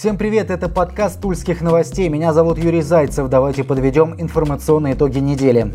Всем привет, это подкаст Тульских новостей. Меня зовут Юрий Зайцев. Давайте подведем информационные итоги недели.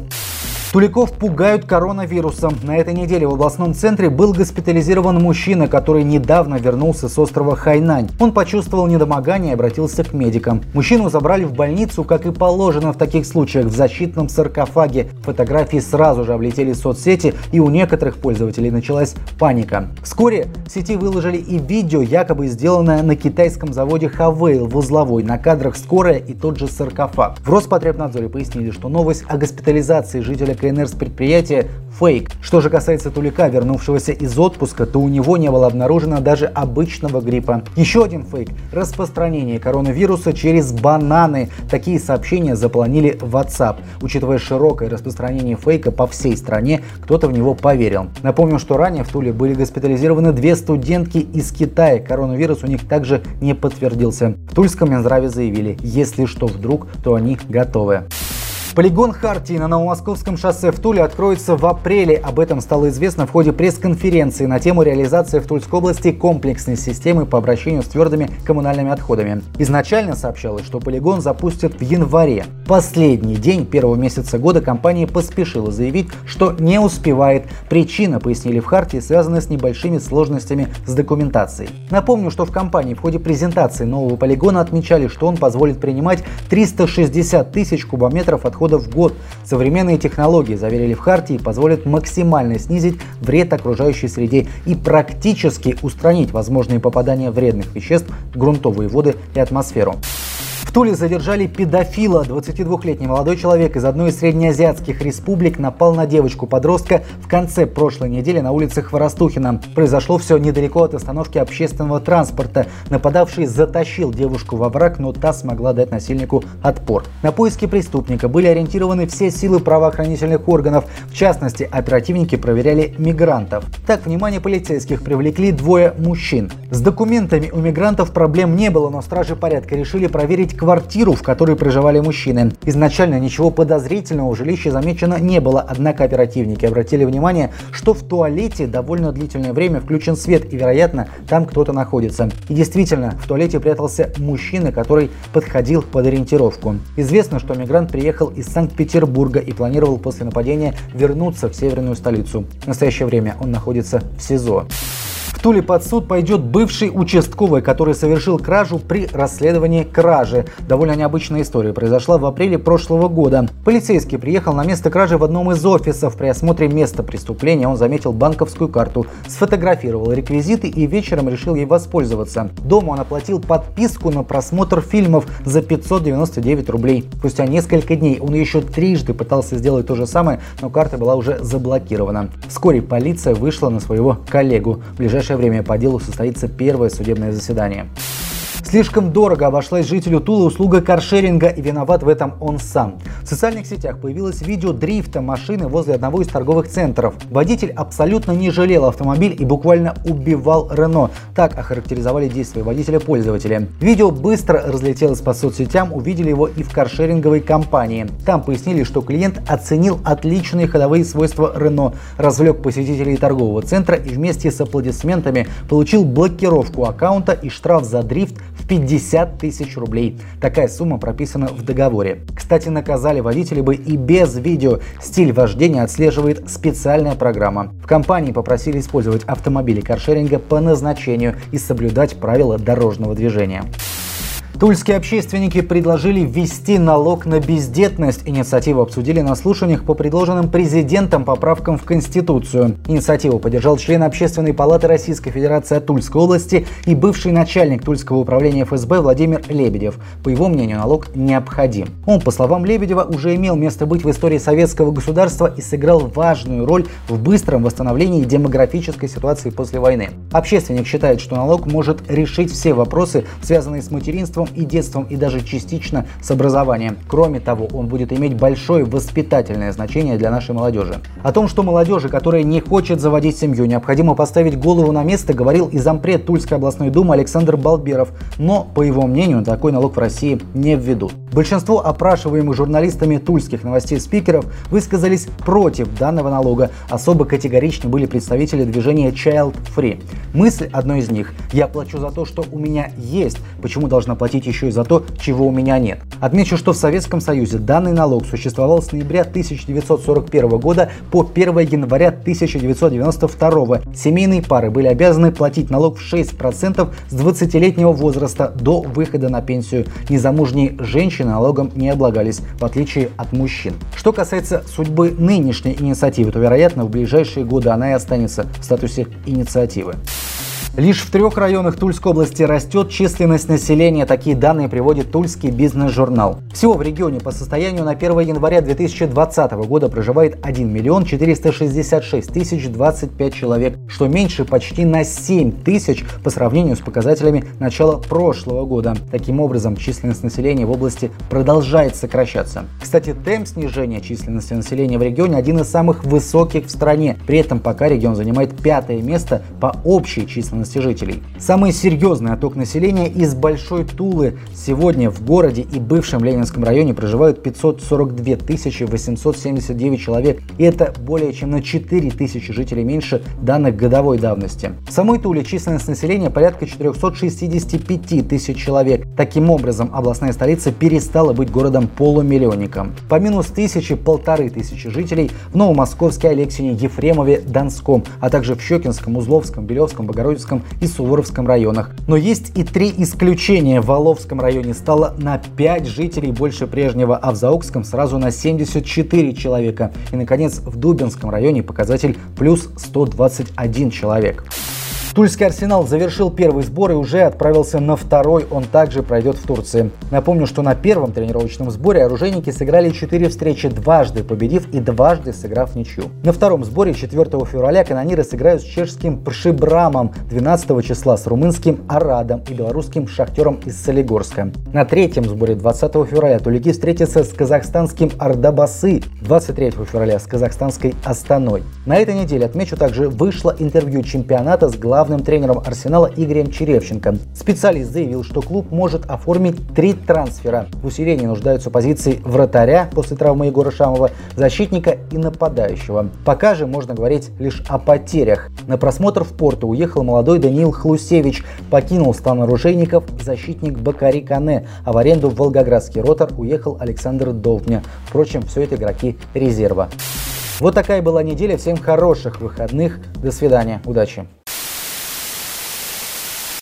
Туликов пугают коронавирусом. На этой неделе в областном центре был госпитализирован мужчина, который недавно вернулся с острова Хайнань. Он почувствовал недомогание и обратился к медикам. Мужчину забрали в больницу, как и положено в таких случаях, в защитном саркофаге. Фотографии сразу же облетели соцсети, и у некоторых пользователей началась паника. Вскоре в сети выложили и видео, якобы сделанное на китайском заводе Хавейл в Узловой. На кадрах скорая и тот же саркофаг. В Роспотребнадзоре пояснили, что новость о госпитализации жителя КНР с предприятия фейк. Что же касается Тулика, вернувшегося из отпуска, то у него не было обнаружено даже обычного гриппа. Еще один фейк – распространение коронавируса через бананы. Такие сообщения заполонили в WhatsApp. Учитывая широкое распространение фейка по всей стране, кто-то в него поверил. Напомню, что ранее в Туле были госпитализированы две студентки из Китая. Коронавирус у них также не подтвердился. В Тульском Минздраве заявили, если что вдруг, то они готовы. Полигон Хартии на Новомосковском шоссе в Туле откроется в апреле. Об этом стало известно в ходе пресс-конференции на тему реализации в Тульской области комплексной системы по обращению с твердыми коммунальными отходами. Изначально сообщалось, что полигон запустят в январе. Последний день первого месяца года компания поспешила заявить, что не успевает. Причина, пояснили в Хартии, связана с небольшими сложностями с документацией. Напомню, что в компании в ходе презентации нового полигона отмечали, что он позволит принимать 360 тысяч кубометров отходов отходов в год. Современные технологии, заверили в Хартии, позволят максимально снизить вред окружающей среде и практически устранить возможные попадания вредных веществ в грунтовые воды и атмосферу. Туле задержали педофила. 22-летний молодой человек из одной из среднеазиатских республик напал на девочку-подростка в конце прошлой недели на улице Хворостухина. Произошло все недалеко от остановки общественного транспорта. Нападавший затащил девушку во враг, но та смогла дать насильнику отпор. На поиски преступника были ориентированы все силы правоохранительных органов. В частности, оперативники проверяли мигрантов. Так, внимание полицейских привлекли двое мужчин. С документами у мигрантов проблем не было, но стражи порядка решили проверить квартиру, в которой проживали мужчины. Изначально ничего подозрительного в жилище замечено не было, однако оперативники обратили внимание, что в туалете довольно длительное время включен свет и, вероятно, там кто-то находится. И действительно, в туалете прятался мужчина, который подходил под ориентировку. Известно, что мигрант приехал из Санкт-Петербурга и планировал после нападения вернуться в северную столицу. В настоящее время он находится в СИЗО. Туле под суд пойдет бывший участковый, который совершил кражу при расследовании кражи. Довольно необычная история произошла в апреле прошлого года. Полицейский приехал на место кражи в одном из офисов. При осмотре места преступления он заметил банковскую карту, сфотографировал реквизиты и вечером решил ей воспользоваться. Дома он оплатил подписку на просмотр фильмов за 599 рублей. Спустя несколько дней он еще трижды пытался сделать то же самое, но карта была уже заблокирована. Вскоре полиция вышла на своего коллегу. В ближайшее ближайшее время по делу состоится первое судебное заседание. Слишком дорого обошлась жителю Тулы услуга каршеринга и виноват в этом он сам. В социальных сетях появилось видео дрифта машины возле одного из торговых центров. Водитель абсолютно не жалел автомобиль и буквально убивал Рено. Так охарактеризовали действия водителя пользователя. Видео быстро разлетелось по соцсетям, увидели его и в каршеринговой компании. Там пояснили, что клиент оценил отличные ходовые свойства Рено, развлек посетителей торгового центра и вместе с аплодисментами получил блокировку аккаунта и штраф за дрифт в 50 тысяч рублей. Такая сумма прописана в договоре. Кстати, наказали водителей бы и без видео. Стиль вождения отслеживает специальная программа. В компании попросили использовать автомобили каршеринга по назначению и соблюдать правила дорожного движения. Тульские общественники предложили ввести налог на бездетность. Инициативу обсудили на слушаниях по предложенным президентом поправкам в Конституцию. Инициативу поддержал член Общественной палаты Российской Федерации Тульской области и бывший начальник Тульского управления ФСБ Владимир Лебедев. По его мнению, налог необходим. Он, по словам Лебедева, уже имел место быть в истории советского государства и сыграл важную роль в быстром восстановлении демографической ситуации после войны. Общественник считает, что налог может решить все вопросы, связанные с материнством материнством и детством и даже частично с образованием. Кроме того, он будет иметь большое воспитательное значение для нашей молодежи. О том, что молодежи, которая не хочет заводить семью, необходимо поставить голову на место, говорил и зампред Тульской областной думы Александр Балберов. Но, по его мнению, такой налог в России не введут. Большинство опрашиваемых журналистами тульских новостей спикеров высказались против данного налога. Особо категоричны были представители движения Child Free. Мысль одной из них – я плачу за то, что у меня есть, почему должна платить еще и за то, чего у меня нет. Отмечу, что в Советском Союзе данный налог существовал с ноября 1941 года по 1 января 1992. Семейные пары были обязаны платить налог в 6% с 20-летнего возраста до выхода на пенсию. Незамужние женщины налогом не облагались, в отличие от мужчин. Что касается судьбы нынешней инициативы, то, вероятно, в ближайшие годы она и останется в статусе инициативы. Лишь в трех районах Тульской области растет численность населения. Такие данные приводит Тульский бизнес-журнал. Всего в регионе по состоянию на 1 января 2020 года проживает 1 миллион 466 тысяч 25 человек, что меньше почти на 7 тысяч по сравнению с показателями начала прошлого года. Таким образом, численность населения в области продолжает сокращаться. Кстати, темп снижения численности населения в регионе один из самых высоких в стране. При этом пока регион занимает пятое место по общей численности численности жителей. Самый серьезный отток населения из Большой Тулы. Сегодня в городе и бывшем Ленинском районе проживают 542 879 человек. И это более чем на 4 тысячи жителей меньше данных годовой давности. В самой Туле численность населения порядка 465 тысяч человек. Таким образом, областная столица перестала быть городом-полумиллионником. По минус тысячи, полторы тысячи жителей в Новомосковске, Алексине, Ефремове, Донском, а также в Щекинском, Узловском, Белевском, Богородицком, Волжском и Суворовском районах. Но есть и три исключения. В Воловском районе стало на 5 жителей больше прежнего, а в Заокском сразу на 74 человека. И, наконец, в Дубинском районе показатель плюс 121 человек. Тульский Арсенал завершил первый сбор и уже отправился на второй, он также пройдет в Турции. Напомню, что на первом тренировочном сборе оружейники сыграли 4 встречи, дважды победив и дважды сыграв ничью. На втором сборе 4 февраля канониры сыграют с чешским Пшибрамом, 12 числа с румынским Арадом и белорусским Шахтером из Солигорска. На третьем сборе 20 февраля тулики встретятся с казахстанским Ардабасы, 23 февраля с казахстанской Астаной. На этой неделе, отмечу также, вышло интервью чемпионата с главным главным тренером Арсенала Игорем Черевченко. Специалист заявил, что клуб может оформить три трансфера. В усилении нуждаются позиции вратаря после травмы Егора Шамова, защитника и нападающего. Пока же можно говорить лишь о потерях. На просмотр в Порту уехал молодой Даниил Хлусевич, покинул стан оружейников защитник Бакари Кане, а в аренду в Волгоградский ротор уехал Александр Довня. Впрочем, все это игроки резерва. Вот такая была неделя. Всем хороших выходных. До свидания. Удачи.